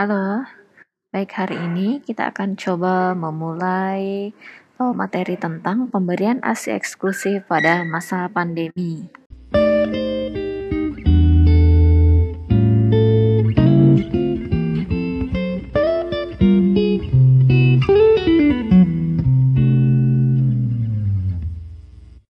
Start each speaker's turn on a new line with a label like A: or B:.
A: Halo, baik hari ini kita akan coba memulai eh, materi tentang pemberian ASI eksklusif pada masa pandemi.